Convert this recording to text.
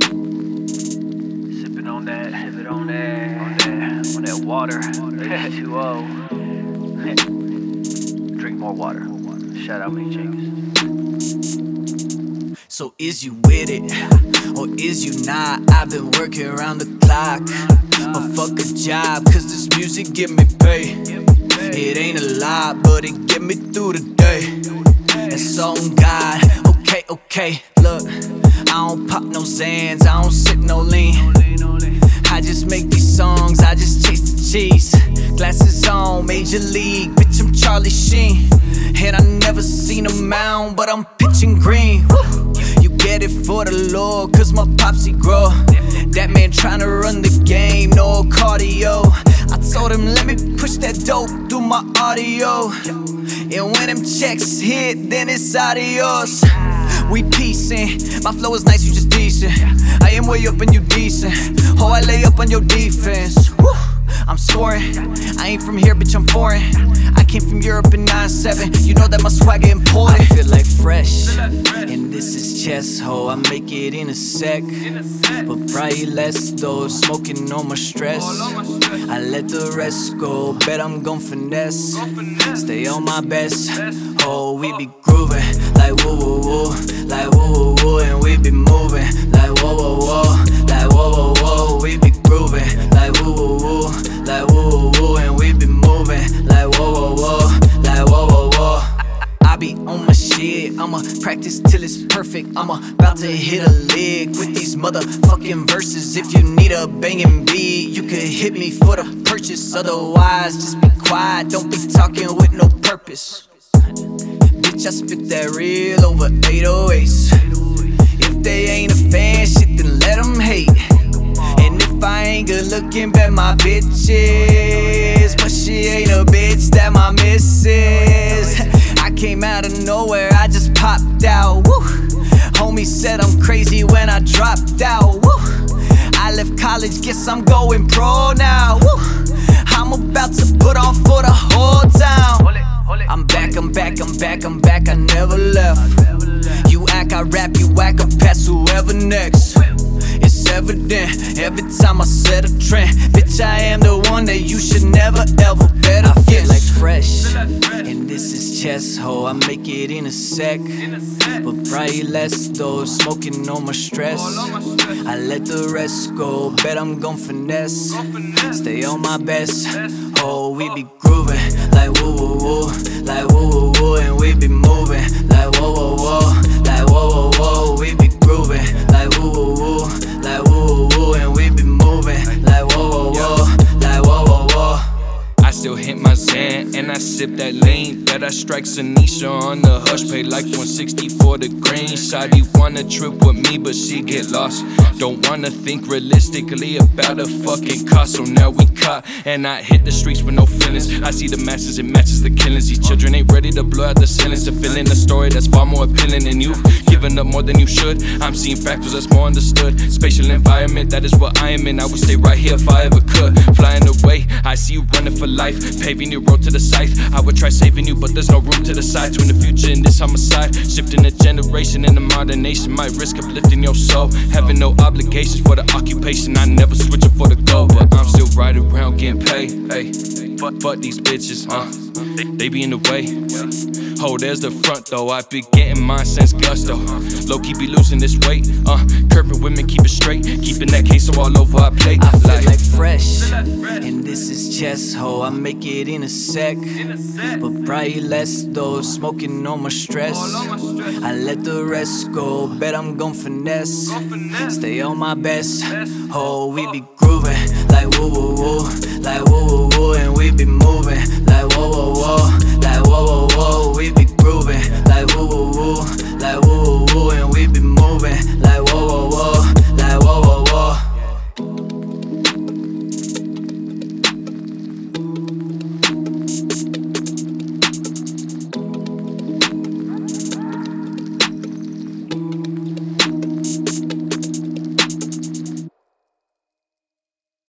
Sipping on that, sipping on that, on that, on that water. H2O. Drink more water. Shout out me, James. So is you with it or is you not? I've been working around the clock. But fuck a job, cause this music give me pay. It ain't a lot, but it get me through the day. It's on God. Okay, okay, look. I don't pop no Zans, I don't sip no lean. I just make these songs, I just chase the cheese. Glasses on, major league, bitch, I'm Charlie Sheen. And I never seen a mound, but I'm pitching green. You get it for the Lord, cause my popsy grow. That man tryna run the game, no cardio. I told him, let me push that dope my audio. And when them checks hit, then it's adios. We piecing, my flow is nice, you just decent. I am way up and you decent. Oh, I lay up on your defense. I'm scoring. I ain't from here, bitch, I'm foreign. I came from Europe in 9-7. You know that my swagger important. I feel like fresh. And this is chess, ho. I make it in a sec. But probably less though. Smoking on my stress. I let the rest go. Bet I'm gon' finesse. Stay on my best. Oh, we be grooving. Like woo woo woo. Like woo woo woo. And we be moving. Like I'ma practice till it's perfect. I'm about to hit a lick with these motherfucking verses. If you need a banging beat, you could hit me for the purchase. Otherwise, just be quiet. Don't be talking with no purpose. Bitch, I spit that real over 808s. If they ain't a fan, shit, then let them hate. And if I ain't good looking, bet my bitch is. College, guess I'm going pro now. Woo. I'm about to put on for the whole town. I'm back, I'm back, I'm back, I'm back, I never left. You act, I rap, you whack, I pass whoever next. It's evident every time I set a trend. Bitch, I am the one that you should never ever bet against. I feel like fresh, this is chess, ho. I make it in a sec, but probably less though. Smoking on my stress. I let the rest go. Bet I'm gon' finesse. Stay on my best. Oh, we be grooving like woo woo woo, like woo woo woo, and we be moving Sip that lean. Bet I strike Sanisha on the hush, pay like 160 for the green. Shawty wanna trip with me, but she get lost. Don't wanna think realistically about a fucking cost. So now we caught, and I hit the streets with no feelings. I see the masses, it matches the killings. These children ain't ready to blow out the ceilings. To fill in a story that's far more appealing than you. Giving up more than you should. I'm seeing factors that's more understood. Spatial environment, that is what I am in. I would stay right here if I ever could. Flying away, I see you running for life. Paving your road to the scythe. I would try saving you, but there's no room to the side. Twin the future in this homicide. Shifting a generation in the modern nation. Might risk uplifting your soul. Having no obligations for the occupation. I never switch up for the goal. But I'm still right around getting paid. Hey, fuck, fuck these bitches, huh? They, they be in the way. Oh, there's the front though. I be getting mine since gusto. Low key be losing this weight. Uh, curving women, keep it straight. Keeping that queso all over our plate. I feel like fresh, and this is chess, ho. I make it in a sec, but probably less though. Smoking on my stress. I let the rest go. Bet I'm gon' finesse. Stay on my best. Oh, we be grooving like woo woo woo, like woo woo woo, and we be moving